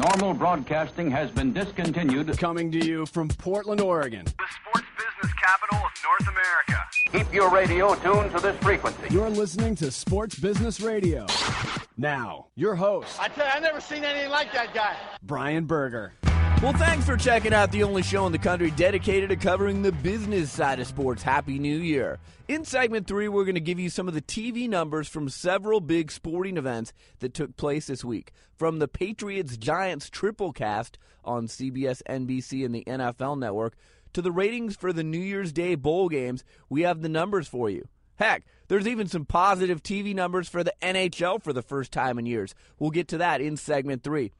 Normal broadcasting has been discontinued. Coming to you from Portland, Oregon. The sports business capital of North America. Keep your radio tuned to this frequency. You're listening to Sports Business Radio. Now, your host, I tell you, I've never seen anything like that guy. Brian Berger. Well, thanks for checking out the only show in the country dedicated to covering the business side of sports. Happy New Year. In segment three, we're going to give you some of the TV numbers from several big sporting events that took place this week. From the Patriots Giants triple cast on CBS, NBC, and the NFL network to the ratings for the New Year's Day bowl games, we have the numbers for you. Heck, there's even some positive TV numbers for the NHL for the first time in years. We'll get to that in segment three.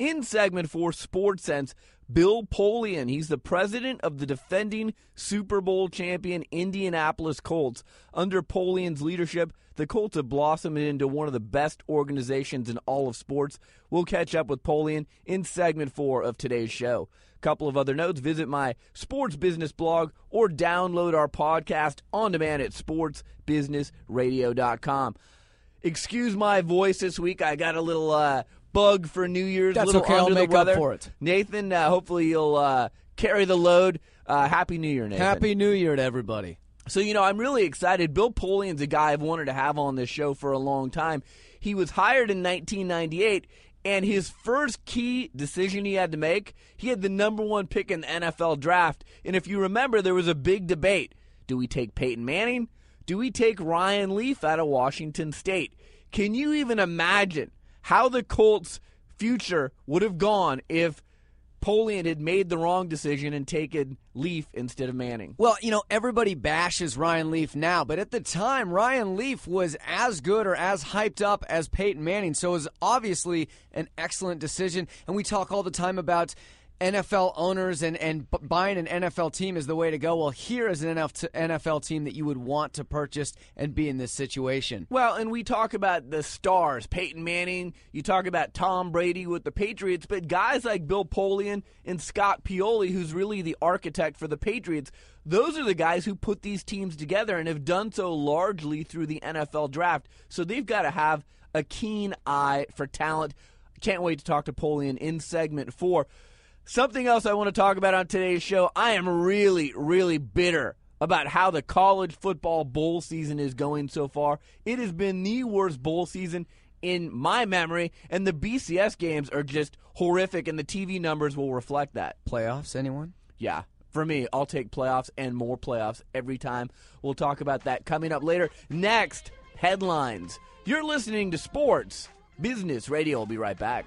In segment four, Sports Sense, Bill Polian. He's the president of the defending Super Bowl champion Indianapolis Colts. Under Polian's leadership, the Colts have blossomed into one of the best organizations in all of sports. We'll catch up with Polian in segment four of today's show. Couple of other notes visit my sports business blog or download our podcast on demand at sportsbusinessradio.com. Excuse my voice this week. I got a little uh, bug for New Year's. That's little okay, I'll under the make up for it. Nathan, uh, hopefully you'll uh, carry the load. Uh, Happy New Year, Nathan. Happy New Year to everybody. So, you know, I'm really excited. Bill Polian's a guy I've wanted to have on this show for a long time. He was hired in 1998, and his first key decision he had to make, he had the number one pick in the NFL draft. And if you remember, there was a big debate. Do we take Peyton Manning? Do we take Ryan Leaf out of Washington State? Can you even imagine how the Colts' future would have gone if Polian had made the wrong decision and taken Leaf instead of Manning? Well, you know, everybody bashes Ryan Leaf now, but at the time, Ryan Leaf was as good or as hyped up as Peyton Manning, so it was obviously an excellent decision. And we talk all the time about NFL owners and, and buying an NFL team is the way to go. Well, here is an NF- NFL team that you would want to purchase and be in this situation. Well, and we talk about the stars, Peyton Manning, you talk about Tom Brady with the Patriots, but guys like Bill Polian and Scott Pioli, who's really the architect for the Patriots, those are the guys who put these teams together and have done so largely through the NFL draft. So they've got to have a keen eye for talent. Can't wait to talk to Polian in segment four. Something else I want to talk about on today's show. I am really, really bitter about how the college football bowl season is going so far. It has been the worst bowl season in my memory, and the BCS games are just horrific, and the TV numbers will reflect that. Playoffs, anyone? Yeah. For me, I'll take playoffs and more playoffs every time. We'll talk about that coming up later. Next, headlines. You're listening to Sports Business Radio. We'll be right back.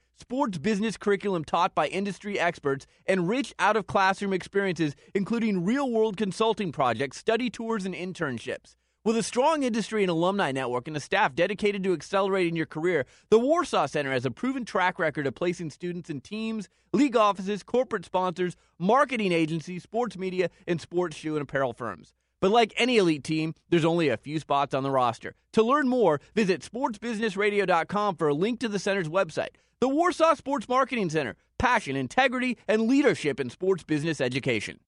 sports business curriculum taught by industry experts, and rich out of classroom experiences, including real world consulting projects, study tours, and internships. With a strong industry and alumni network and a staff dedicated to accelerating your career, the Warsaw Center has a proven track record of placing students in teams, league offices, corporate sponsors, marketing agencies, sports media, and sports shoe and apparel firms. But like any elite team, there's only a few spots on the roster. To learn more, visit sportsbusinessradio.com for a link to the center's website. The Warsaw Sports Marketing Center. Passion, integrity, and leadership in sports business education.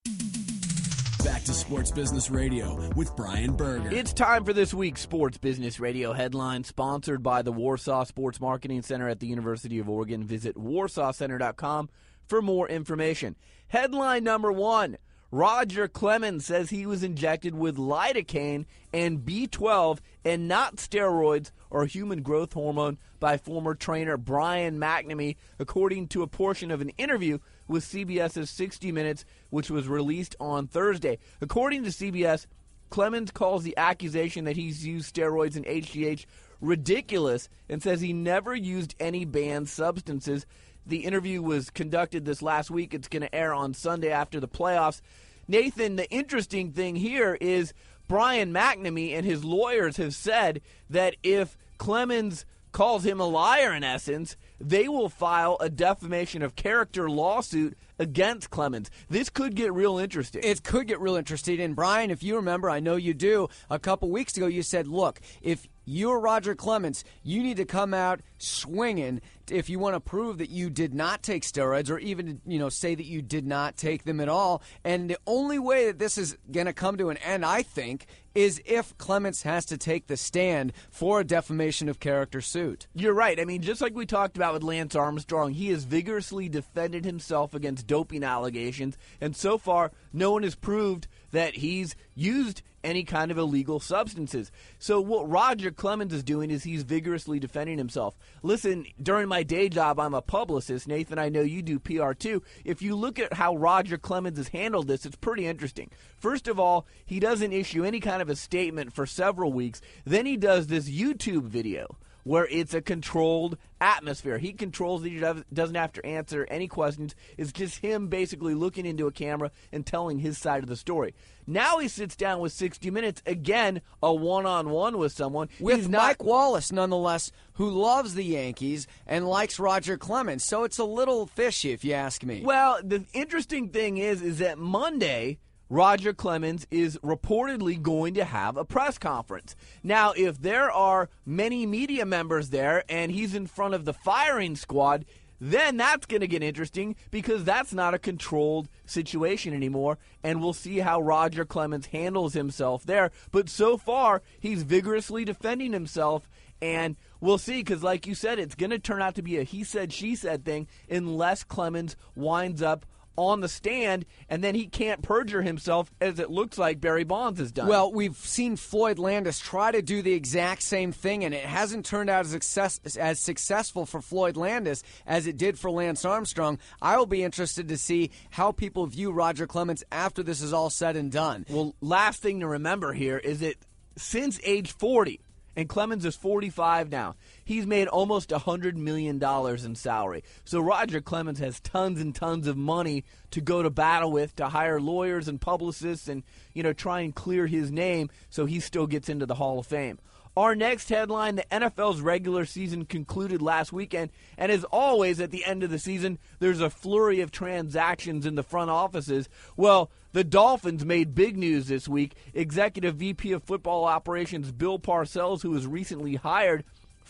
Back to Sports Business Radio with Brian Berger. It's time for this week's Sports Business Radio headline, sponsored by the Warsaw Sports Marketing Center at the University of Oregon. Visit warsawcenter.com for more information. Headline number one Roger Clemens says he was injected with lidocaine and B12 and not steroids or human growth hormone by former trainer Brian McNamee, according to a portion of an interview with CBS's 60 Minutes, which was released on Thursday. According to CBS, Clemens calls the accusation that he's used steroids and HGH ridiculous and says he never used any banned substances. The interview was conducted this last week. It's going to air on Sunday after the playoffs. Nathan, the interesting thing here is Brian McNamee and his lawyers have said that if Clemens calls him a liar in essence, they will file a defamation of character lawsuit against Clemens. This could get real interesting. It could get real interesting. And Brian, if you remember, I know you do, a couple weeks ago you said, look, if you're Roger Clemens, you need to come out swinging if you want to prove that you did not take steroids or even you know say that you did not take them at all and the only way that this is going to come to an end i think is if Clemens has to take the stand for a defamation of character suit. You're right. I mean, just like we talked about with Lance Armstrong, he has vigorously defended himself against doping allegations, and so far, no one has proved that he's used any kind of illegal substances. So what Roger Clemens is doing is he's vigorously defending himself. Listen, during my day job, I'm a publicist. Nathan, I know you do PR too. If you look at how Roger Clemens has handled this, it's pretty interesting. First of all, he doesn't issue any kind of a statement for several weeks. Then he does this YouTube video where it's a controlled atmosphere. He controls it. He doesn't have to answer any questions. It's just him basically looking into a camera and telling his side of the story. Now he sits down with 60 Minutes, again, a one on one with someone. With He's Mike not, Wallace, nonetheless, who loves the Yankees and likes Roger Clemens. So it's a little fishy, if you ask me. Well, the interesting thing is, is that Monday, Roger Clemens is reportedly going to have a press conference. Now, if there are many media members there and he's in front of the firing squad, then that's going to get interesting because that's not a controlled situation anymore. And we'll see how Roger Clemens handles himself there. But so far, he's vigorously defending himself. And we'll see because, like you said, it's going to turn out to be a he said, she said thing unless Clemens winds up on the stand, and then he can't perjure himself as it looks like Barry Bonds has done. Well, we've seen Floyd Landis try to do the exact same thing, and it hasn't turned out as, success, as successful for Floyd Landis as it did for Lance Armstrong. I will be interested to see how people view Roger Clemens after this is all said and done. Well, last thing to remember here is that since age 40, and Clemens is 45 now. He's made almost $100 million in salary. So Roger Clemens has tons and tons of money to go to battle with, to hire lawyers and publicists and, you know, try and clear his name so he still gets into the Hall of Fame. Our next headline the NFL's regular season concluded last weekend, and as always at the end of the season, there's a flurry of transactions in the front offices. Well, the Dolphins made big news this week. Executive VP of Football Operations Bill Parcells, who was recently hired,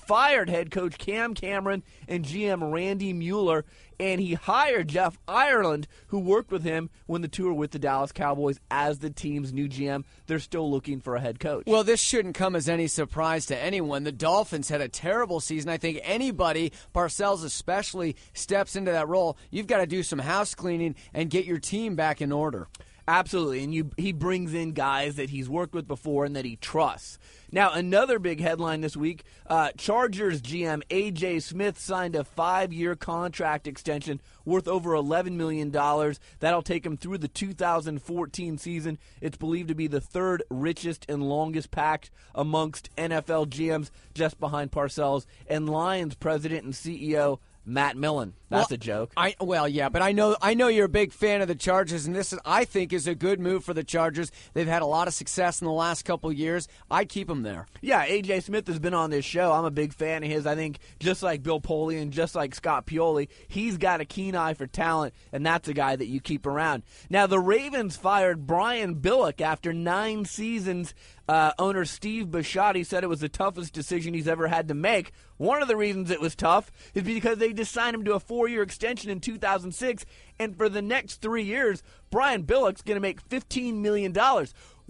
fired head coach Cam Cameron and GM Randy Mueller, and he hired Jeff Ireland, who worked with him when the two with the Dallas Cowboys as the team's new GM. They're still looking for a head coach. Well, this shouldn't come as any surprise to anyone. The Dolphins had a terrible season. I think anybody, Parcells especially, steps into that role, you've got to do some house cleaning and get your team back in order. Absolutely, and you, he brings in guys that he's worked with before and that he trusts. Now, another big headline this week uh, Chargers GM A.J. Smith signed a five year contract extension worth over $11 million. That'll take him through the 2014 season. It's believed to be the third richest and longest pact amongst NFL GMs, just behind Parcells and Lions president and CEO Matt Millen. That's well, a joke. I well, yeah, but I know I know you're a big fan of the Chargers, and this is, I think is a good move for the Chargers. They've had a lot of success in the last couple years. I'd keep them there. Yeah, AJ Smith has been on this show. I'm a big fan of his. I think just like Bill Polian and just like Scott Pioli, he's got a keen eye for talent, and that's a guy that you keep around. Now the Ravens fired Brian Billick after nine seasons uh, owner Steve Bisciotti said it was the toughest decision he's ever had to make. One of the reasons it was tough is because they just signed him to a four year extension in 2006, and for the next three years, Brian Billick's going to make $15 million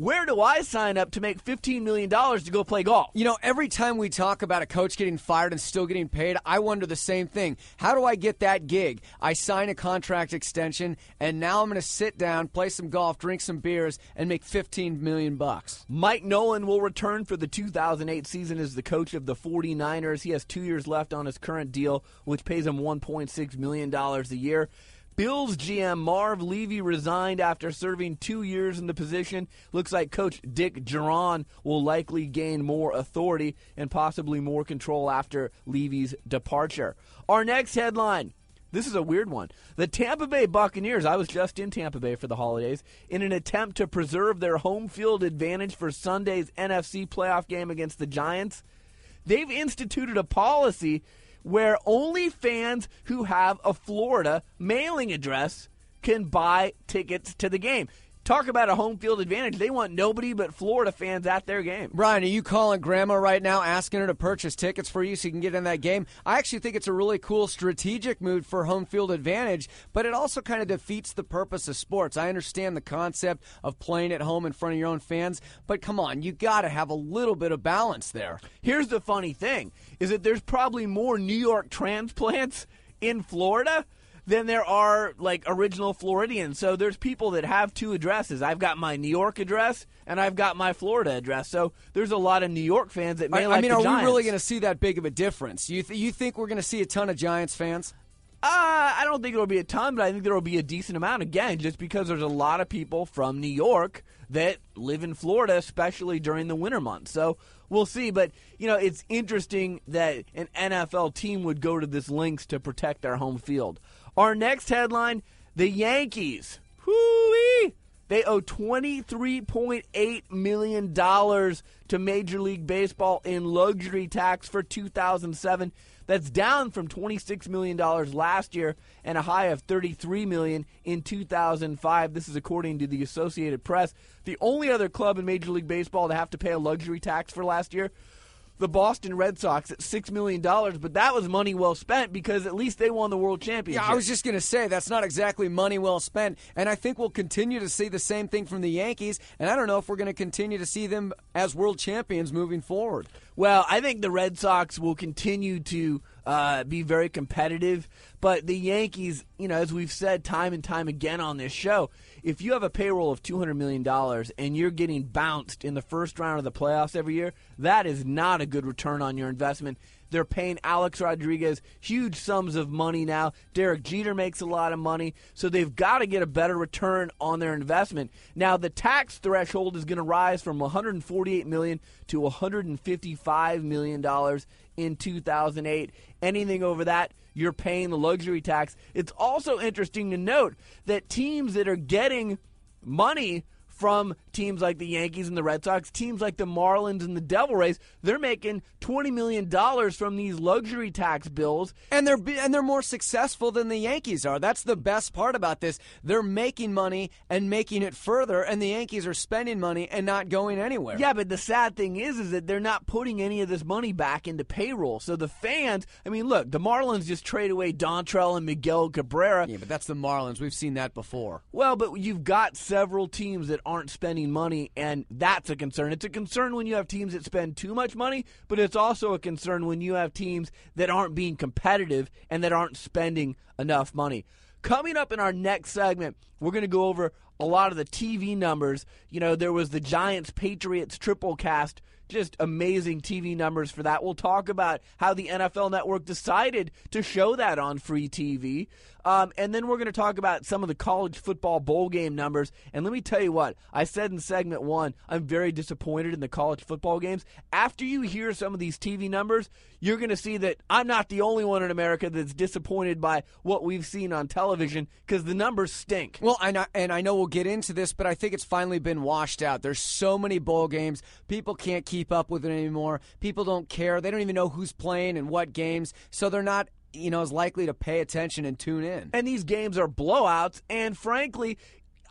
where do I sign up to make $15 million to go play golf? You know, every time we talk about a coach getting fired and still getting paid, I wonder the same thing. How do I get that gig? I sign a contract extension, and now I'm going to sit down, play some golf, drink some beers, and make 15 million bucks. Mike Nolan will return for the 2008 season as the coach of the 49ers. He has two years left on his current deal, which pays him $1.6 million a year. Bills GM Marv Levy resigned after serving two years in the position. Looks like Coach Dick Jauron will likely gain more authority and possibly more control after Levy's departure. Our next headline. This is a weird one. The Tampa Bay Buccaneers, I was just in Tampa Bay for the holidays, in an attempt to preserve their home field advantage for Sunday's NFC playoff game against the Giants, they've instituted a policy where only fans who have a Florida mailing address can buy tickets to the game. Talk about a home field advantage. They want nobody but Florida fans at their game. Brian, are you calling grandma right now asking her to purchase tickets for you so you can get in that game? I actually think it's a really cool strategic move for home field advantage, but it also kind of defeats the purpose of sports. I understand the concept of playing at home in front of your own fans, but come on, you got to have a little bit of balance there. Here's the funny thing is that there's probably more New York transplants in Florida than there are like original Floridians. So there's people that have two addresses. I've got my New York address and I've got my Florida address. So there's a lot of New York fans that may I, like I mean, are Giants. we really going to see that big of a difference? You th- you think we're going to see a ton of Giants fans? Uh, I don't think it'll be a ton, but I think there will be a decent amount. Again, just because there's a lot of people from New York that live in Florida, especially during the winter months. So we'll see. But, you know, it's interesting that an NFL team would go to this lengths to protect their home field. Our next headline the Yankees. Whoo-wee! They owe $23.8 million to Major League Baseball in luxury tax for 2007. That's down from $26 million last year and a high of 33 million in 2005. This is according to the Associated Press. The only other club in Major League Baseball to have to pay a luxury tax for last year the Boston Red Sox at $6 million, but that was money well spent because at least they won the World Championship. Yeah, I was just going to say that's not exactly money well spent, and I think we'll continue to see the same thing from the Yankees, and I don't know if we're going to continue to see them as world champions moving forward. Well, I think the Red Sox will continue to uh, be very competitive, but the Yankees, you know, as we've said time and time again on this show, if you have a payroll of $200 million and you're getting bounced in the first round of the playoffs every year, that is not a good return on your investment. They're paying Alex Rodriguez huge sums of money now. Derek Jeter makes a lot of money, so they've got to get a better return on their investment. Now, the tax threshold is going to rise from 148 million to 155 million dollars in 2008. Anything over that, you're paying the luxury tax. It's also interesting to note that teams that are getting money from teams like the Yankees and the Red Sox, teams like the Marlins and the Devil Rays, they're making twenty million dollars from these luxury tax bills, and they're and they're more successful than the Yankees are. That's the best part about this. They're making money and making it further, and the Yankees are spending money and not going anywhere. Yeah, but the sad thing is, is that they're not putting any of this money back into payroll. So the fans, I mean, look, the Marlins just trade away Dontrelle and Miguel Cabrera. Yeah, but that's the Marlins. We've seen that before. Well, but you've got several teams that aren't spending money, and that's a concern. It's a concern when you have teams that spend too much money, but it's also a concern when you have teams that aren't being competitive and that aren't spending enough money. Coming up in our next segment, we're going to go over a lot of the TV numbers. You know, there was the Giants Patriots triple cast just amazing TV numbers for that. We'll talk about how the NFL Network decided to show that on free TV. Um, and then we're going to talk about some of the college football bowl game numbers. And let me tell you what, I said in segment one, I'm very disappointed in the college football games. After you hear some of these TV numbers, you're going to see that I'm not the only one in America that's disappointed by what we've seen on television because the numbers stink. Well, and I, and I know we'll get into this, but I think it's finally been washed out. There's so many bowl games, people can't keep up with it anymore. People don't care. They don't even know who's playing and what games, so they're not you know, is likely to pay attention and tune in. And these games are blowouts, and frankly,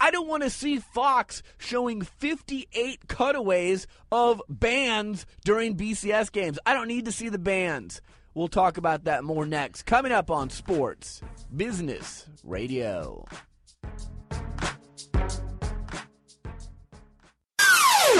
I don't want to see Fox showing 58 cutaways of bands during BCS games. I don't need to see the bands. We'll talk about that more next. Coming up on Sports Business Radio.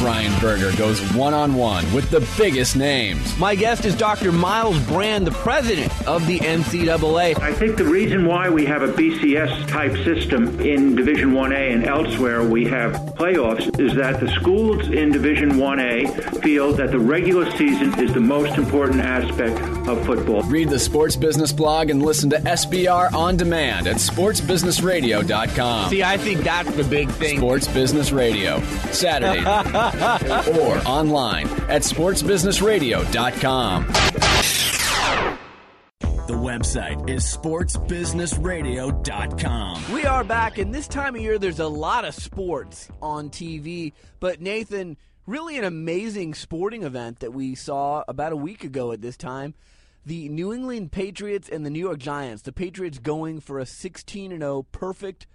Brian Berger goes one on one with the biggest names. My guest is Dr. Myles Brand, the president of the NCAA. I think the reason why we have a BCS type system in Division 1A and elsewhere we have playoffs is that the schools in Division 1A feel that the regular season is the most important aspect of football. Read the Sports Business blog and listen to SBR on demand at sportsbusinessradio.com. See, I think that's the big thing. Sports Business Radio, Saturday, or online at sportsbusinessradio.com. The website is sportsbusinessradio.com. We are back, and this time of year, there's a lot of sports on TV. But Nathan, really an amazing sporting event that we saw about a week ago at this time. The New England Patriots and the New York Giants. The Patriots going for a 16 0 perfect,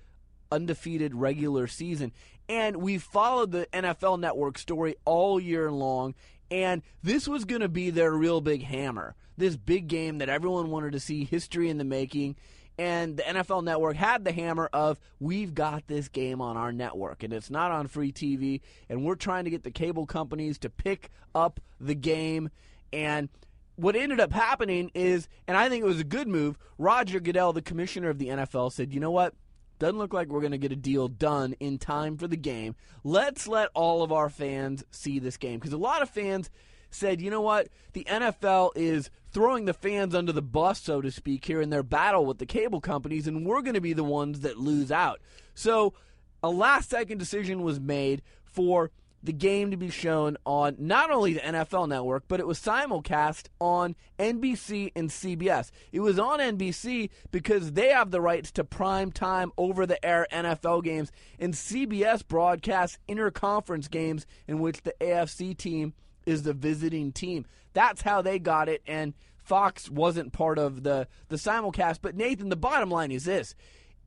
undefeated regular season. And we followed the NFL Network story all year long, and this was going to be their real big hammer. This big game that everyone wanted to see, history in the making. And the NFL Network had the hammer of, we've got this game on our network, and it's not on free TV, and we're trying to get the cable companies to pick up the game. And what ended up happening is, and I think it was a good move, Roger Goodell, the commissioner of the NFL, said, you know what? Doesn't look like we're going to get a deal done in time for the game. Let's let all of our fans see this game. Because a lot of fans said, you know what? The NFL is throwing the fans under the bus, so to speak, here in their battle with the cable companies, and we're going to be the ones that lose out. So a last second decision was made for the game to be shown on not only the NFL network, but it was simulcast on NBC and CBS. It was on NBC because they have the rights to prime time over the air NFL games, and CBS broadcasts interconference games in which the AFC team is the visiting team. That's how they got it, and Fox wasn't part of the, the simulcast. But Nathan, the bottom line is this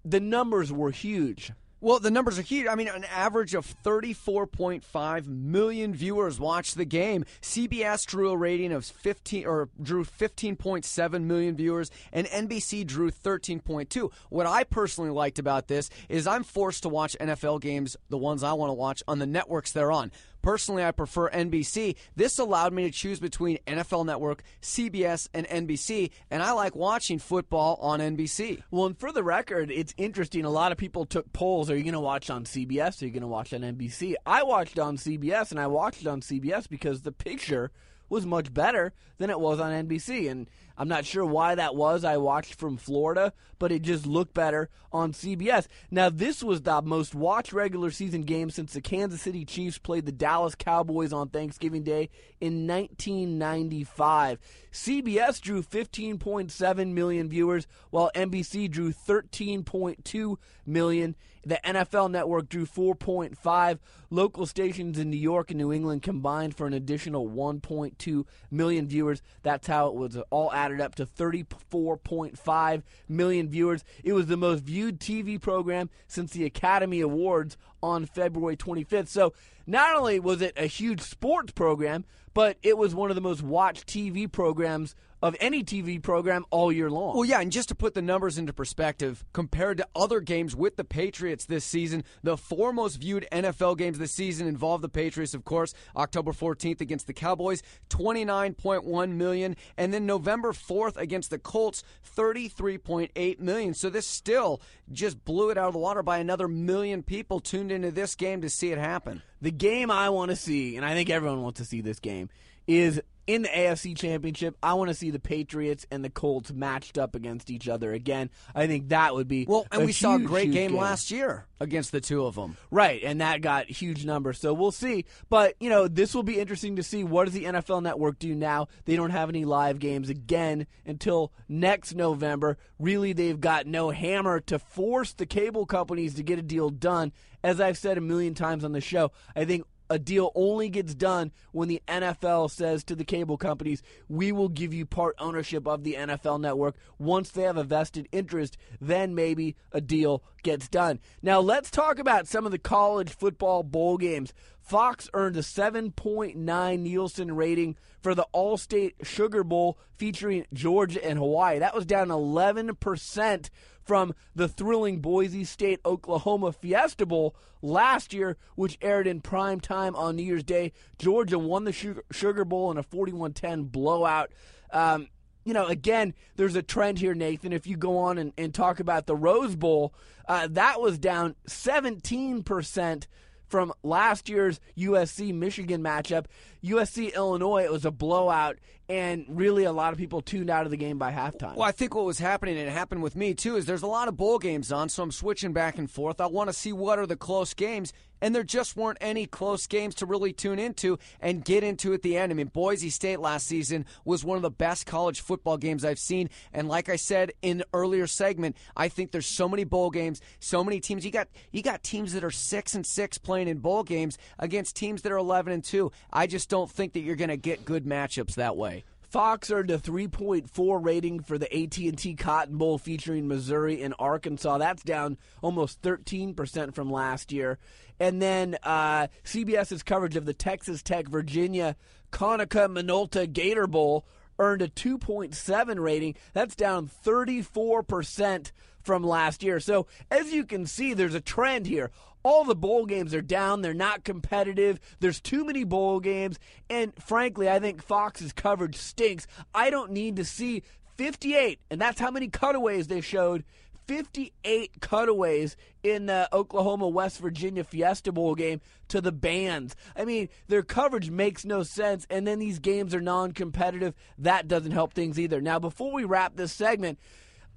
the numbers were huge. Well, the numbers are huge. I mean, an average of 34.5 million viewers watched the game. CBS drew a rating of 15 or drew 15.7 million viewers and NBC drew 13.2. What I personally liked about this is I'm forced to watch NFL games, the ones I want to watch on the networks they're on. Personally, I prefer NBC. This allowed me to choose between NFL Network, CBS, and NBC, and I like watching football on NBC. Well, and for the record, it's interesting. A lot of people took polls. Are you going to watch on CBS? Are you going to watch on NBC? I watched on CBS, and I watched on CBS because the picture was much better than it was on NBC. And I'm not sure why that was. I watched from Florida, but it just looked better on CBS. Now, this was the most watched regular season game since the Kansas City Chiefs played the Dallas Cowboys on Thanksgiving Day in 1995. CBS drew 15.7 million viewers, while NBC drew 13.2 million. The NFL network drew 4.5. Local stations in New York and New England combined for an additional 1.2 million viewers. That's how it was all added up to 34.5 million viewers. It was the most viewed TV program since the Academy Awards on February 25th. So not only was it a huge sports program, but it was one of the most watched TV programs of any TV program all year long. Well, yeah, and just to put the numbers into perspective, compared to other games with the Patriots this season, the four most viewed NFL games this season involve the Patriots, of course. October 14th against the Cowboys, 29.1 million, and then November 4th against the Colts, 33.8 million. So this still just blew it out of the water by another million people tuned into this game to see it happen. The game I want to see, and I think everyone wants to see this game, is in the AFC Championship, I want to see the Patriots and the Colts matched up against each other again. I think that would be well. And a we saw a great huge game, last year against the two of them, right? And that got huge numbers. So we'll see. But you know, this will be interesting to see. What does the NFL Network do now? They don't have any live games again until next November. Really, they've got no hammer to force the cable companies to get a deal done. As I've said a million times on the show, I think a deal only gets done when the NFL says to the cable companies, we will give you part ownership of the NFL network. Once they have a vested interest, then maybe a deal gets done. Now, let's talk about some of the college football bowl games. Fox earned a 7.9 Nielsen rating for the Allstate Sugar Bowl featuring Georgia and Hawaii. That was down 11% from the thrilling Boise State Oklahoma Fiesta Bowl last year, which aired in prime time on New Year's Day. Georgia won the Sugar Bowl in a 41 10 blowout. Um, you know, again, there's a trend here, Nathan. If you go on and, and talk about the Rose Bowl, uh, that was down 17% from last year's USC Michigan matchup. USC Illinois, it was a blowout and really a lot of people tuned out of the game by halftime. Well, I think what was happening, and it happened with me too, is there's a lot of bowl games on, so I'm switching back and forth. I want to see what are the close games, and there just weren't any close games to really tune into and get into at the end. I mean, Boise State last season was one of the best college football games I've seen, and like I said in earlier segment, I think there's so many bowl games, so many teams. You got you got teams that are six and six playing in bowl games against teams that are 11 and two. I just don't think that you're going to get good matchups that way. Fox earned a 3.4 rating for the AT&T Cotton Bowl featuring Missouri and Arkansas. That's down almost 13% from last year. And then uh, CBS's coverage of the Texas Tech Virginia Konica Minolta Gator Bowl earned a 2.7 rating. That's down 34% from last year. So, as you can see, there's a trend here. All the bowl games are down. They're not competitive. There's too many bowl games. And frankly, I think Fox's coverage stinks. I don't need to see 58, and that's how many cutaways they showed 58 cutaways in the Oklahoma West Virginia Fiesta Bowl game to the bands. I mean, their coverage makes no sense, and then these games are non competitive. That doesn't help things either. Now, before we wrap this segment,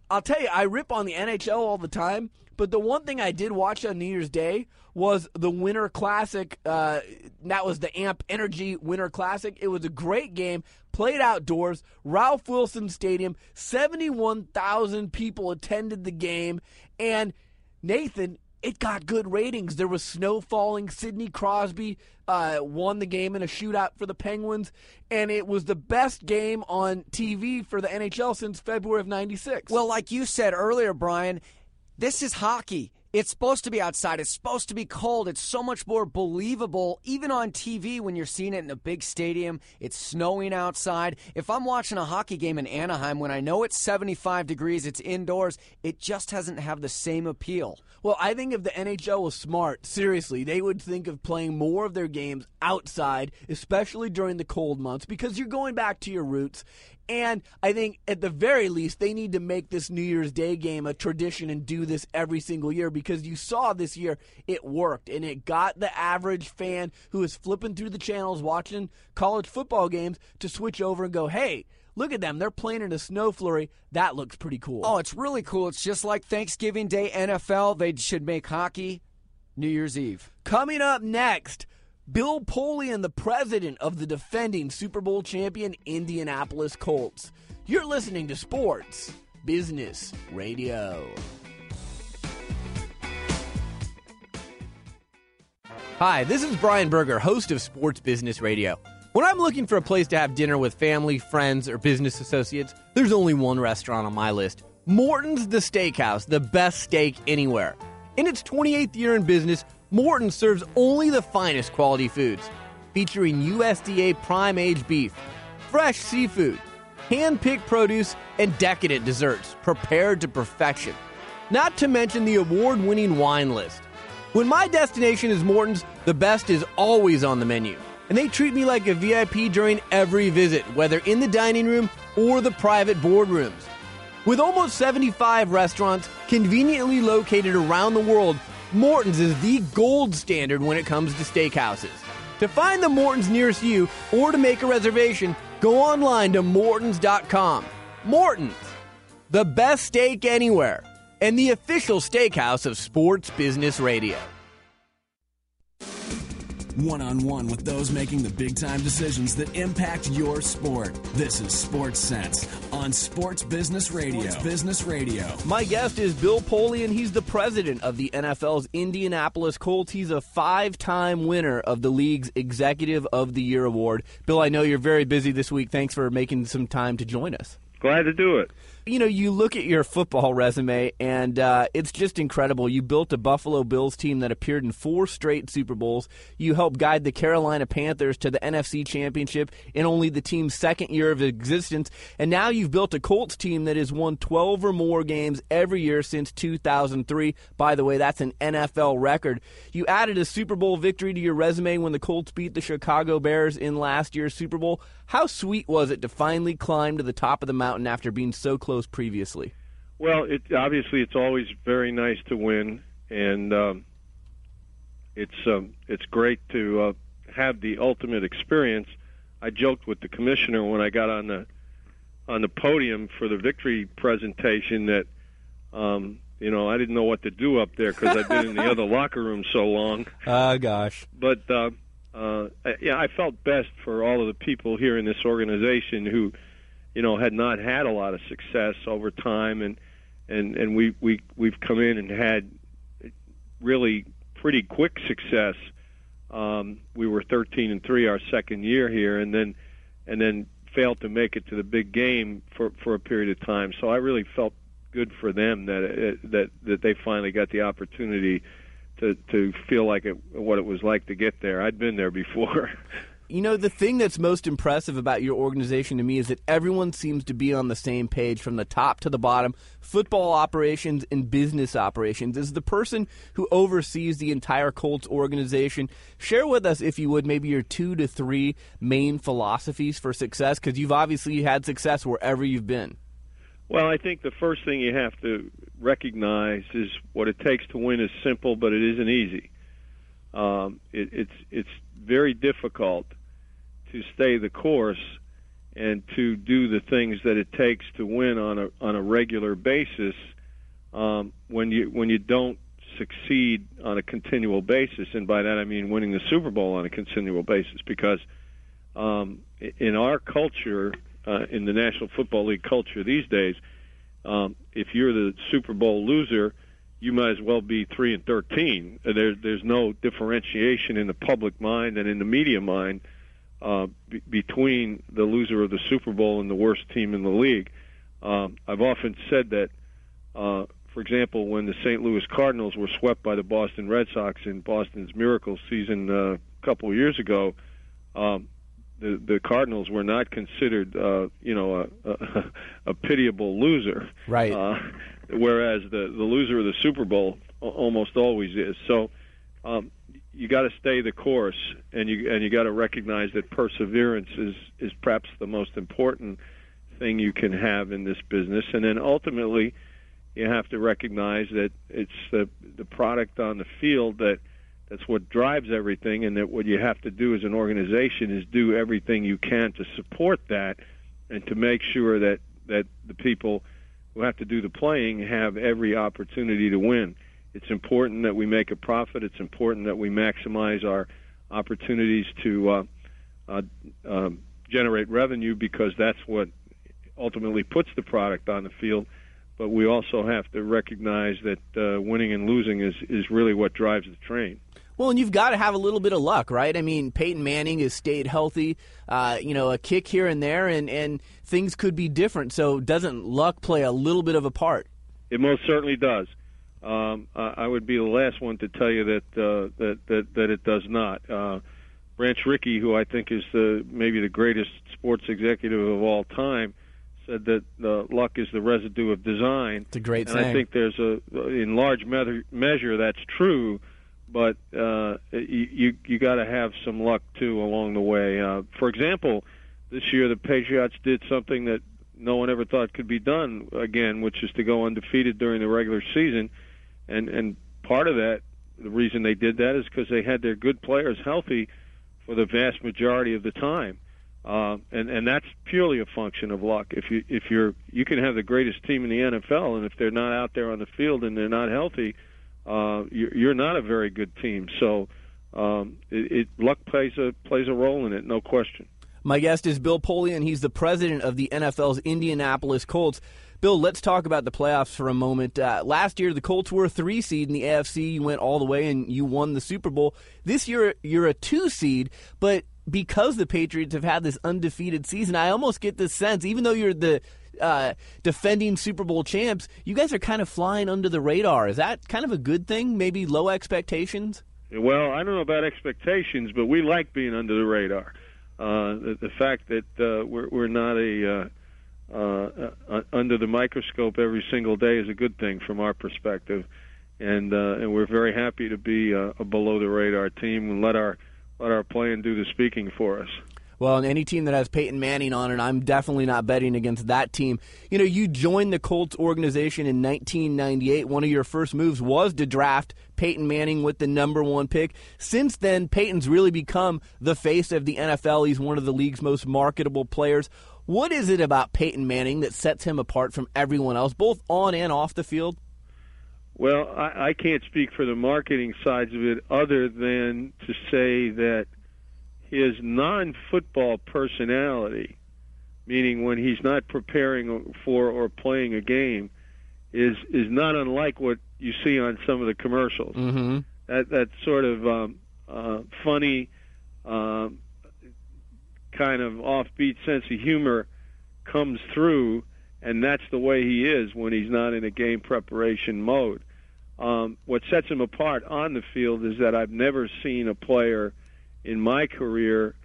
I'll tell you, I rip on the NHL all the time, but the one thing I did watch on New Year's Day was the Winter Classic. Uh, that was the AMP Energy Winter Classic. It was a great game, played outdoors, Ralph Wilson Stadium. 71,000 people attended the game. And Nathan, it got good ratings. There was snow falling. Sidney Crosby uh, won the game in a shootout for the Penguins, and it was the best game on TV for the NHL since February of '96. Well, like you said earlier, Brian, this is hockey. It's supposed to be outside. It's supposed to be cold. It's so much more believable, even on TV when you're seeing it in a big stadium. It's snowing outside. If I'm watching a hockey game in Anaheim when I know it's 75 degrees, it's indoors, it just doesn't have the same appeal. Well, I think if the NHL was smart, seriously, they would think of playing more of their games outside, especially during the cold months, because you're going back to your roots. And I think at the very least, they need to make this New Year's Day game a tradition and do this every single year because you saw this year it worked and it got the average fan who is flipping through the channels watching college football games to switch over and go, hey, look at them. They're playing in a snow flurry. That looks pretty cool. Oh, it's really cool. It's just like Thanksgiving Day NFL. They should make hockey New Year's Eve. Coming up next. Bill Polian, the president of the defending Super Bowl champion Indianapolis Colts. You're listening to Sports Business Radio. Hi, this is Brian Berger, host of Sports Business Radio. When I'm looking for a place to have dinner with family, friends, or business associates, there's only one restaurant on my list Morton's the Steakhouse, the best steak anywhere. In its 28th year in business, Morton serves only the finest quality foods, featuring USDA prime aged beef, fresh seafood, hand picked produce, and decadent desserts prepared to perfection. Not to mention the award winning wine list. When my destination is Morton's, the best is always on the menu, and they treat me like a VIP during every visit, whether in the dining room or the private boardrooms. With almost 75 restaurants conveniently located around the world, Morton's is the gold standard when it comes to steakhouses. To find the Morton's nearest you or to make a reservation, go online to Mortons.com. Morton's, the best steak anywhere, and the official steakhouse of Sports Business Radio. One on one with those making the big time decisions that impact your sport. This is Sports Sense on Sports Business Radio. Sports Business Radio. My guest is Bill Polian. He's the president of the NFL's Indianapolis Colts. He's a five time winner of the league's Executive of the Year award. Bill, I know you're very busy this week. Thanks for making some time to join us. Glad to do it. You know, you look at your football resume, and uh, it's just incredible. You built a Buffalo Bills team that appeared in four straight Super Bowls. You helped guide the Carolina Panthers to the NFC Championship in only the team's second year of existence. And now you've built a Colts team that has won 12 or more games every year since 2003. By the way, that's an NFL record. You added a Super Bowl victory to your resume when the Colts beat the Chicago Bears in last year's Super Bowl. How sweet was it to finally climb to the top of the mountain after being so close previously? Well, it obviously it's always very nice to win, and um, it's um, it's great to uh, have the ultimate experience I joked with the commissioner when I got on the on the podium for the victory presentation that um, you know I didn't know what to do up there because I'd been in the other locker room so long. Ah, uh, gosh. But uh, uh, yeah, I felt best for all of the people here in this organization who, you know, had not had a lot of success over time, and and and we we we've come in and had really pretty quick success. Um, we were 13 and three our second year here, and then and then failed to make it to the big game for for a period of time. So I really felt good for them that it, that that they finally got the opportunity to to feel like it what it was like to get there. I'd been there before. You know, the thing that's most impressive about your organization to me is that everyone seems to be on the same page from the top to the bottom. Football operations and business operations. Is the person who oversees the entire Colts organization, share with us, if you would, maybe your two to three main philosophies for success, because you've obviously had success wherever you've been. Well, I think the first thing you have to recognize is what it takes to win is simple, but it isn't easy. Um, it, it's it's very difficult to stay the course and to do the things that it takes to win on a on a regular basis um, when you when you don't succeed on a continual basis, and by that I mean winning the Super Bowl on a continual basis. Because um, in our culture, uh, in the National Football League culture these days, um, if you're the Super Bowl loser, you might as well be three and thirteen. There's there's no differentiation in the public mind and in the media mind uh, b- between the loser of the Super Bowl and the worst team in the league. Um, I've often said that, uh, for example, when the St. Louis Cardinals were swept by the Boston Red Sox in Boston's miracle season uh, a couple of years ago, um, the the Cardinals were not considered, uh, you know, a, a, a pitiable loser. Right. Uh, whereas the the loser of the Super Bowl almost always is. So um, you got to stay the course, and you and you got to recognize that perseverance is is perhaps the most important thing you can have in this business, and then ultimately you have to recognize that it's the the product on the field that that's what drives everything, and that what you have to do as an organization is do everything you can to support that, and to make sure that that the people who have to do the playing have every opportunity to win it's important that we make a profit. It's important that we maximize our opportunities to uh, uh, uh, generate revenue because that's what ultimately puts the product on the field. But we also have to recognize that uh, winning and losing is, is really what drives the train. Well, and you've got to have a little bit of luck, right? I mean, Peyton Manning has stayed healthy, uh, you know, a kick here and there, and, and things could be different. So, doesn't luck play a little bit of a part? It most certainly does. Um, I would be the last one to tell you that uh, that, that that it does not. Uh, Branch Rickey, who I think is the maybe the greatest sports executive of all time, said that uh, luck is the residue of design. It's a great and saying. I think there's a in large measure, measure that's true, but uh, you you got to have some luck too along the way. Uh, for example, this year the Patriots did something that no one ever thought could be done again, which is to go undefeated during the regular season and and part of that, the reason they did that is because they had their good players healthy for the vast majority of the time, uh, and and that's purely a function of luck. If you if you're you can have the greatest team in the NFL, and if they're not out there on the field and they're not healthy, uh, you're, you're not a very good team. So um, it, it luck plays a plays a role in it, no question. My guest is Bill Polian. He's the president of the NFL's Indianapolis Colts. Bill, let's talk about the playoffs for a moment. Uh, last year, the Colts were a three seed in the AFC. You went all the way and you won the Super Bowl. This year, you're a two seed, but because the Patriots have had this undefeated season, I almost get this sense, even though you're the uh, defending Super Bowl champs, you guys are kind of flying under the radar. Is that kind of a good thing? Maybe low expectations? Well, I don't know about expectations, but we like being under the radar. Uh, the, the fact that uh, we're, we're not a uh, uh, uh, under the microscope every single day is a good thing from our perspective, and and we're very happy to be a, below the radar team and let our let our playing do the speaking for us. Well, and any team that has Peyton Manning on it, I'm definitely not betting against that team. You know, you joined the Colts organization in 1998. One of your first moves was to draft Peyton Manning with the number one pick. Since then, Peyton's really become the face of the NFL. He's one of the league's most marketable players. What is it about Peyton Manning that sets him apart from everyone else, both on and off the field? Well, I, I can't speak for the marketing sides of it other than to say that – his non-football personality, meaning when he's not preparing for or playing a game, is is not unlike what you see on some of the commercials. Mm-hmm. That that sort of um, uh, funny, uh, kind of offbeat sense of humor comes through, and that's the way he is when he's not in a game preparation mode. Um, what sets him apart on the field is that I've never seen a player in my career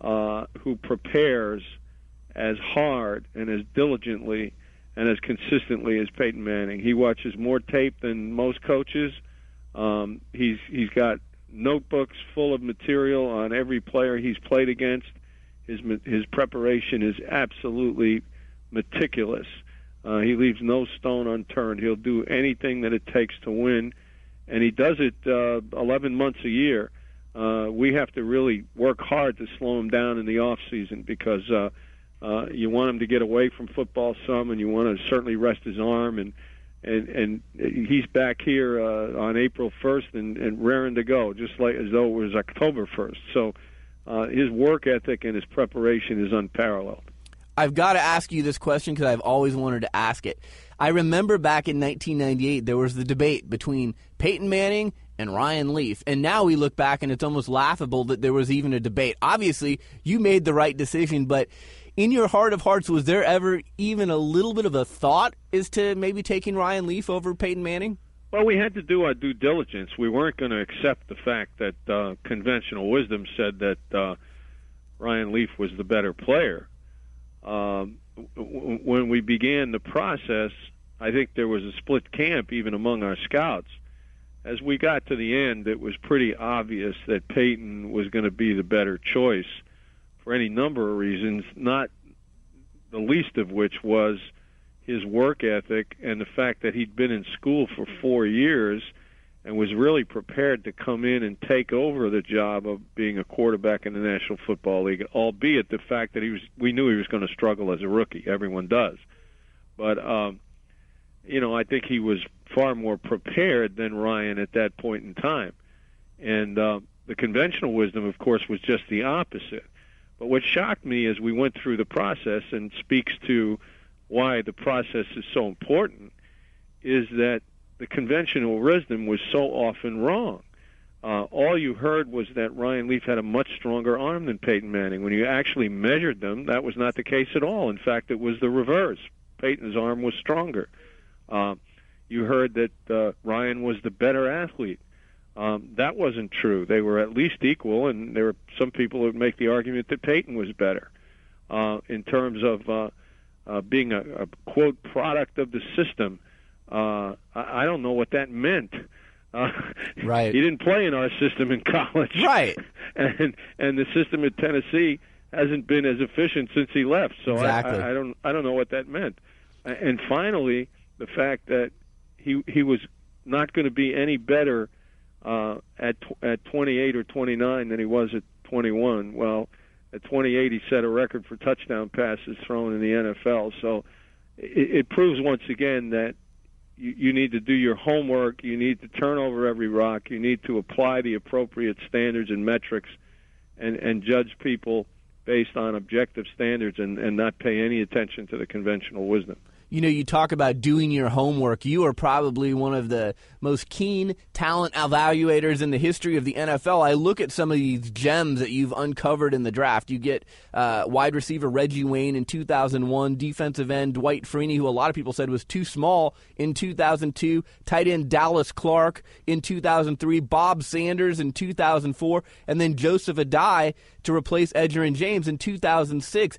uh, who prepares as hard and as diligently and as consistently as Peyton Manning. He watches more tape than most coaches. Um, he's he's got notebooks full of material on every player he's played against. His his preparation is absolutely meticulous. Uh, he leaves no stone unturned. He'll do anything that it takes to win, and he does it uh, 11 months a year uh, we have to really work hard to slow him down in the off season because uh, uh, you want him to get away from football some, and you want to certainly rest his arm and and and he's back here uh, on April 1st and, and raring to go, just like as though it was October 1st. So uh, his work ethic and his preparation is unparalleled. I've got to ask you this question because I've always wanted to ask it. I remember back in 1998 there was the debate between Peyton Manning and Ryan Leaf. And now we look back and it's almost laughable that there was even a debate. Obviously, you made the right decision, but in your heart of hearts, was there ever even a little bit of a thought as to maybe taking Ryan Leaf over Peyton Manning? Well, we had to do our due diligence. We weren't going to accept the fact that uh, conventional wisdom said that uh, Ryan Leaf was the better player. Um, when we began the process, I think there was a split camp even among our scouts as we got to the end, it was pretty obvious that Peyton was going to be the better choice for any number of reasons, not the least of which was his work ethic and the fact that he'd been in school for four years and was really prepared to come in and take over the job of being a quarterback in the National Football League, albeit the fact that he was we knew he was going to struggle as a rookie. Everyone does. But um you know, I think he was far more prepared than Ryan at that point in time. And uh, the conventional wisdom, of course, was just the opposite. But what shocked me as we went through the process and speaks to why the process is so important is that the conventional wisdom was so often wrong. Uh, all you heard was that Ryan Leaf had a much stronger arm than Peyton Manning. When you actually measured them, that was not the case at all. In fact, it was the reverse. Peyton's arm was stronger. You heard that uh, Ryan was the better athlete. Um, that wasn't true. They were at least equal, and there were some people who would make the argument that Peyton was better uh, in terms of uh, uh, being a, a quote product of the system. Uh, I, I don't know what that meant. Uh, right. He didn't play in our system in college. Right. And and the system at Tennessee hasn't been as efficient since he left. So exactly. I, I, I don't I don't know what that meant. And finally, the fact that he he was not going to be any better uh, at at 28 or 29 than he was at 21. Well, at 28 he set a record for touchdown passes thrown in the NFL. So it, it proves once again that you, you need to do your homework. You need to turn over every rock. You need to apply the appropriate standards and metrics, and and judge people based on objective standards, and and not pay any attention to the conventional wisdom you know, you talk about doing your homework. You are probably one of the most keen talent evaluators in the history of the NFL. I look at some of these gems that you've uncovered in the draft. You get uh, wide receiver Reggie Wayne in 2001, defensive end Dwight Freeney, who a lot of people said was too small in 2002, tight end Dallas Clark in 2003, Bob Sanders in 2004, and then Joseph Addai to replace Edgerrin James in 2006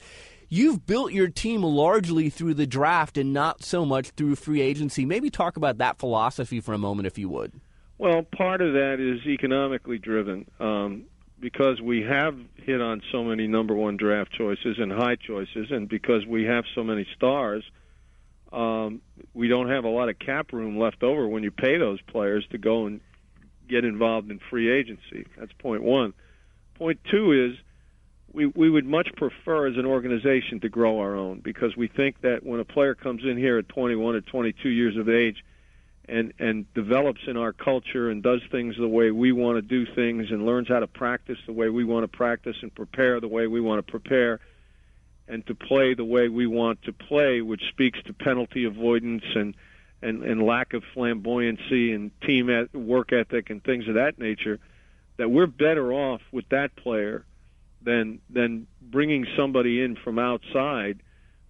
You've built your team largely through the draft and not so much through free agency. Maybe talk about that philosophy for a moment, if you would. Well, part of that is economically driven. Um, because we have hit on so many number one draft choices and high choices, and because we have so many stars, um, we don't have a lot of cap room left over when you pay those players to go and get involved in free agency. That's point one. Point two is we we would much prefer as an organization to grow our own because we think that when a player comes in here at 21 or 22 years of age and and develops in our culture and does things the way we want to do things and learns how to practice the way we want to practice and prepare the way we want to prepare and to play the way we want to play which speaks to penalty avoidance and and, and lack of flamboyancy and team work ethic and things of that nature that we're better off with that player than than bringing somebody in from outside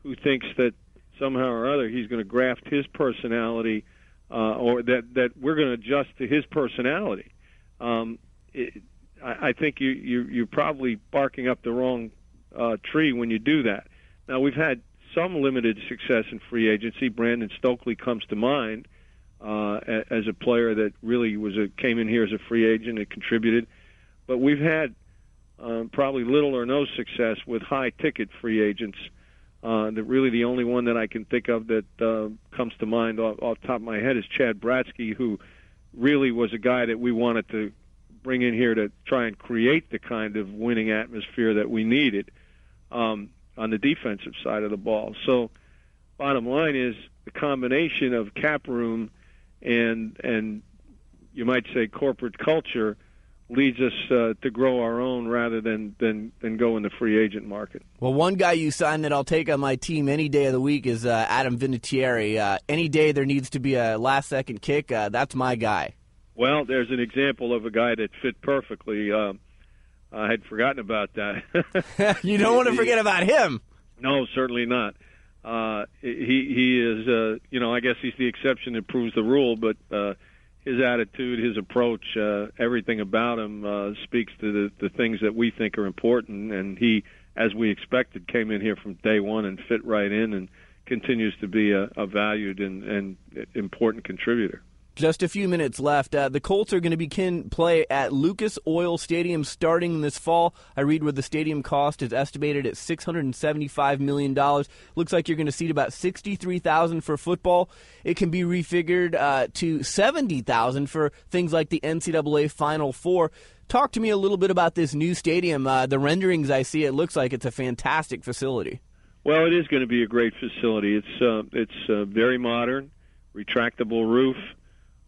who thinks that somehow or other he's going to graft his personality uh, or that that we're going to adjust to his personality. Um, it, I, I think you, you you're probably barking up the wrong uh, tree when you do that. Now we've had some limited success in free agency. Brandon Stokley comes to mind uh, as a player that really was a came in here as a free agent and contributed. But we've had um, probably little or no success with high ticket free agents. Uh, the, really, the only one that I can think of that uh, comes to mind off, off top of my head is Chad Bratzke, who really was a guy that we wanted to bring in here to try and create the kind of winning atmosphere that we needed um, on the defensive side of the ball. So, bottom line is the combination of cap room and and you might say corporate culture leads us uh, to grow our own rather than, than than go in the free agent market. Well, one guy you signed that I'll take on my team any day of the week is uh, Adam Vinatieri. Uh, any day there needs to be a last second kick, uh, that's my guy. Well, there's an example of a guy that fit perfectly. Um, I had forgotten about that. you don't want to forget about him. No, certainly not. Uh, he he is, uh, you know, I guess he's the exception that proves the rule, but his attitude, his approach, uh, everything about him uh, speaks to the, the things that we think are important. And he, as we expected, came in here from day one and fit right in and continues to be a, a valued and, and important contributor. Just a few minutes left. Uh, the Colts are going to begin play at Lucas Oil Stadium starting this fall. I read where the stadium cost is estimated at $675 million. Looks like you're going to seat about 63000 for football. It can be refigured uh, to 70000 for things like the NCAA Final Four. Talk to me a little bit about this new stadium. Uh, the renderings I see, it looks like it's a fantastic facility. Well, it is going to be a great facility. It's uh, it's uh, very modern, retractable roof.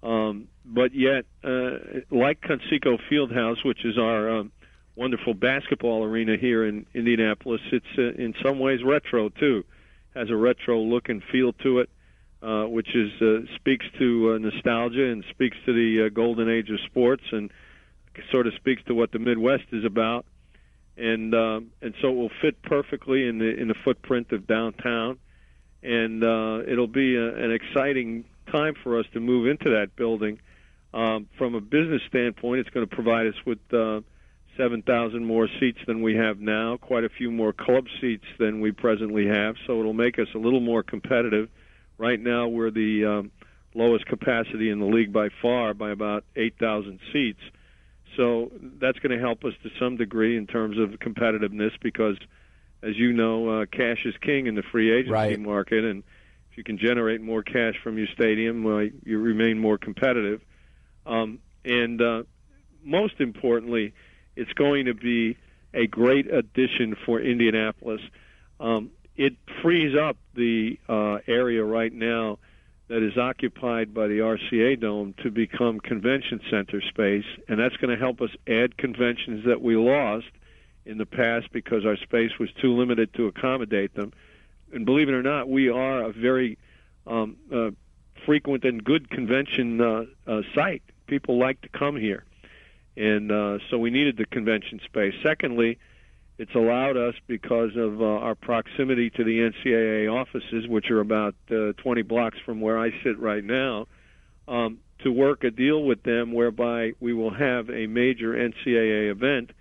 Um, but yet, uh, like Conseco Fieldhouse, which is our um, wonderful basketball arena here in Indianapolis, it's uh, in some ways retro too. Has a retro look and feel to it, uh, which is uh, speaks to uh, nostalgia and speaks to the uh, golden age of sports and sort of speaks to what the Midwest is about. And um, and so it will fit perfectly in the in the footprint of downtown, and uh, it'll be a, an exciting time for us to move into that building. Um, from a business standpoint, it's going to provide us with uh, 7,000 more seats than we have now, quite a few more club seats than we presently have, so it'll make us a little more competitive. Right now, we're the um, lowest capacity in the league by far, by about 8,000 seats. So that's going to help us to some degree in terms of competitiveness because, as you know, uh, cash is king in the free agency right. market, and you can generate more cash from your stadium, uh, you remain more competitive. Um, and uh, most importantly, it's going to be a great addition for Indianapolis. Um, it frees up the uh, area right now that is occupied by the RCA Dome to become convention center space, and that's going to help us add conventions that we lost in the past because our space was too limited to accommodate them and believe it or not, we are a very um, uh, frequent and good convention uh, uh, site. People like to come here, and uh, so we needed the convention space. Secondly, it's allowed us because of uh, our proximity to the NCAA offices, which are about uh, 20 blocks from where I sit right now, um, to work a deal with them whereby we will have a major NCAA event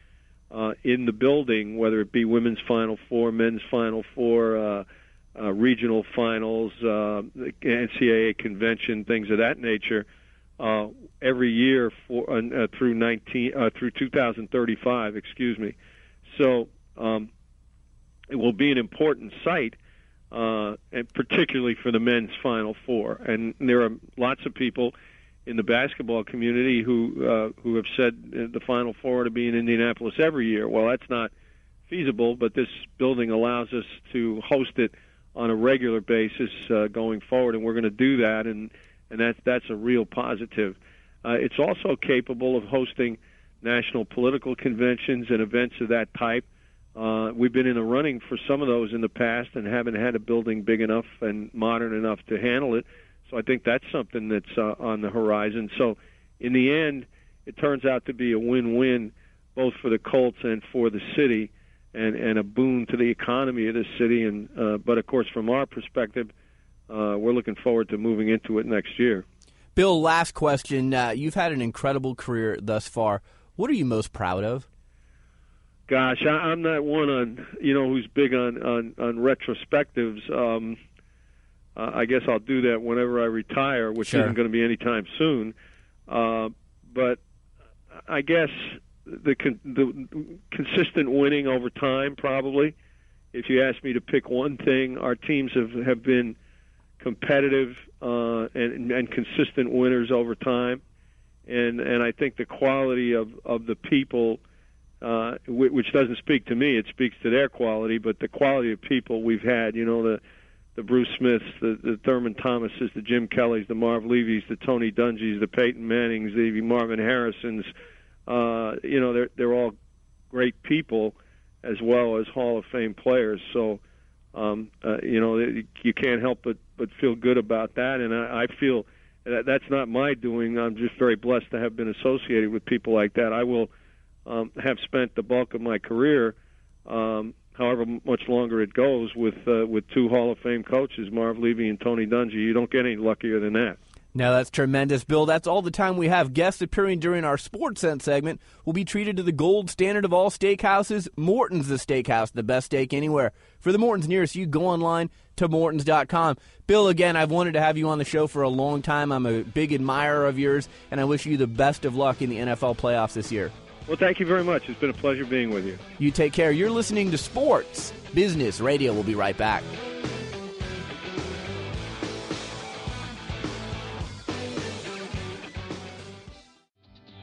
uh, in the building, whether it be women's Final Four, men's Final Four, uh, uh, regional finals, uh, NCAA convention, things of that nature. Uh, every year for uh, through 19 uh, through 2035. Excuse me. So um, it will be an important site, uh, and particularly for the men's Final Four. And there are lots of people in the basketball community who uh, who have said the Final Four to be in Indianapolis every year. Well, that's not feasible, but this building allows us to host it on a regular basis uh, going forward, and we're going to do that, and and that's that's a real positive. Uh, it's also capable of hosting national political conventions and events of that type. Uh, we've been in the running for some of those in the past and haven't had a building big enough and modern enough to handle it. So I think that's something that's uh, on the horizon. So in the end, it turns out to be a win-win both for the Colts and for the city and and a boon to the economy of the city. And uh, but of course, from our perspective, uh, we're looking forward to moving into it next year. Bill, last question. Uh, you've had an incredible career thus far. What are you most proud of? Gosh, I, I'm not one on you know who's big on on, on retrospectives. Um, uh, I guess I'll do that whenever I retire, which Sure. isn't going to be anytime soon. Uh, but I guess the, con- the consistent winning over time, probably. If you ask me to pick one thing, our teams have have been competitive uh, and and consistent winners over time, and and I think the quality of of the people. Uh, which doesn't speak to me; it speaks to their quality. But the quality of people we've had, you know, the the Bruce Smiths, the, the Thurman Thomases, the Jim Kellys, the Marv Levy's, the Tony Dungy's, the Peyton Mannings, the Marvin Harrisons. Uh, you know, they're they're all great people as well as Hall of Fame players. So, um, uh, you know, you can't help but but feel good about that. And I, I feel that that's not my doing. I'm just very blessed to have been associated with people like that. I will um, have spent the bulk of my career. Um, however much longer it goes with uh, with two Hall of Fame coaches, Marv Levy and Tony Dungy. You don't get any luckier than that. Now that's tremendous, Bill. That's all the time we have. Guests appearing during our Sports Sense segment will be treated to the gold standard of all steakhouses, Morton's the steakhouse, the best steak anywhere. For the Morton's nearest you, go online to mortons.com. Bill, again, I've wanted to have you on the show for a long time. I'm a big admirer of yours, and I wish you the best of luck in the NFL playoffs this year. Well, thank you very much. It's been a pleasure being with you. You take care. You're listening to Sports Business Radio. We'll be right back.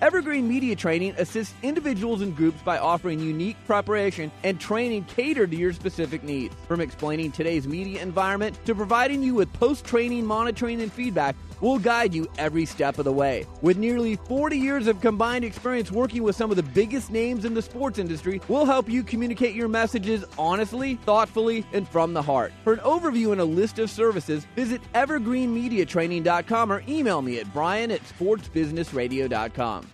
Evergreen Media Training assists individuals and groups by offering unique preparation and training catered to your specific needs. From explaining today's media environment to providing you with post training monitoring and feedback, we'll guide you every step of the way. With nearly 40 years of combined experience working with some of the biggest names in the sports industry, we'll help you communicate your messages honestly, thoughtfully, and from the heart. For an overview and a list of services, visit evergreenmediatraining.com or email me at brian at sportsbusinessradio.com.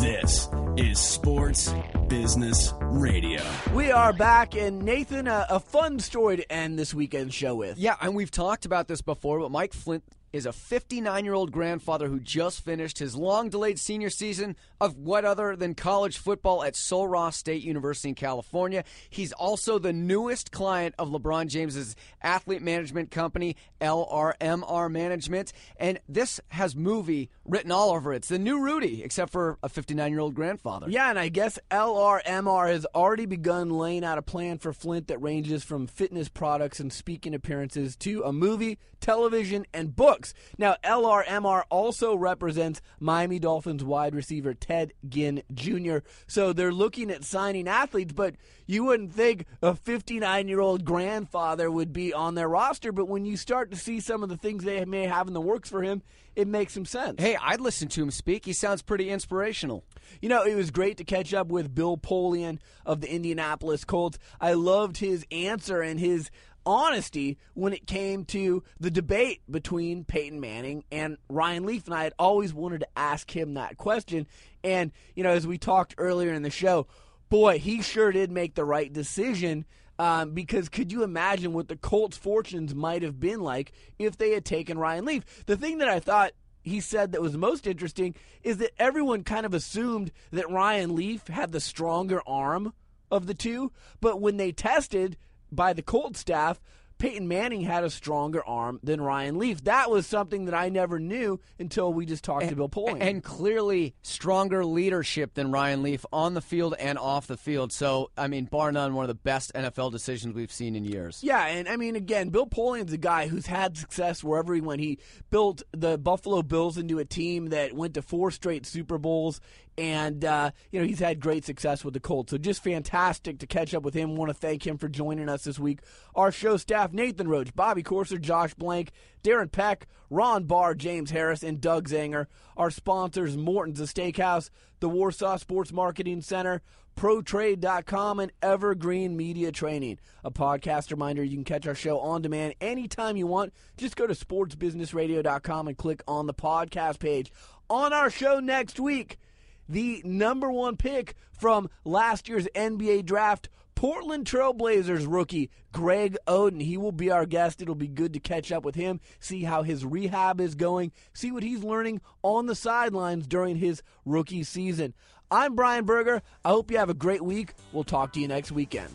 This is Sports Business Radio. We are back, and Nathan, a, a fun story to end this weekend show with. Yeah, and we've talked about this before, but Mike Flint is a 59 year old grandfather who just finished his long delayed senior season of what other than college football at Sul Ross State University in California. He's also the newest client of LeBron James's athlete management company, LRMR Management. And this has movie written all over it. It's the new Rudy, except for a 59 year old grandfather. Yeah, and I guess LRMR has already begun laying out a plan for Flint that ranges from fitness products and speaking appearances to a movie, television, and books. Now, LRMR also represents Miami Dolphins wide receiver Ted Ginn Jr., so they're looking at signing athletes, but you wouldn't think a 59 year old grandfather would be on their roster, but when you start to see some of the things they may have in the works for him, it makes some sense. Hey, I'd listen to him speak. He sounds pretty inspirational. You know, it was great to catch up with Bill Polian of the Indianapolis Colts. I loved his answer and his honesty when it came to the debate between Peyton Manning and Ryan Leaf. And I had always wanted to ask him that question. And, you know, as we talked earlier in the show, boy, he sure did make the right decision. Um, because could you imagine what the Colts' fortunes might have been like if they had taken Ryan Leaf? The thing that I thought he said that was most interesting is that everyone kind of assumed that Ryan Leaf had the stronger arm of the two, but when they tested by the Colts staff, Peyton Manning had a stronger arm than Ryan Leaf. That was something that I never knew until we just talked and, to Bill Polian. And clearly stronger leadership than Ryan Leaf on the field and off the field. So, I mean, bar none, one of the best NFL decisions we've seen in years. Yeah, and I mean, again, Bill Polian's a guy who's had success wherever he went. He built the Buffalo Bills into a team that went to four straight Super Bowls and uh, you know he's had great success with the Colts. So just fantastic to catch up with him. Want to thank him for joining us this week. Our show staff: Nathan Roach, Bobby Corser, Josh Blank, Darren Peck, Ron Barr, James Harris, and Doug Zanger. Our sponsors: Morton's the Steakhouse, the Warsaw Sports Marketing Center. ProTrade.com and Evergreen Media Training. A podcast reminder you can catch our show on demand anytime you want. Just go to sportsbusinessradio.com and click on the podcast page. On our show next week, the number one pick from last year's NBA draft, Portland Trailblazers rookie Greg Oden. He will be our guest. It'll be good to catch up with him, see how his rehab is going, see what he's learning on the sidelines during his rookie season. I'm Brian Berger. I hope you have a great week. We'll talk to you next weekend.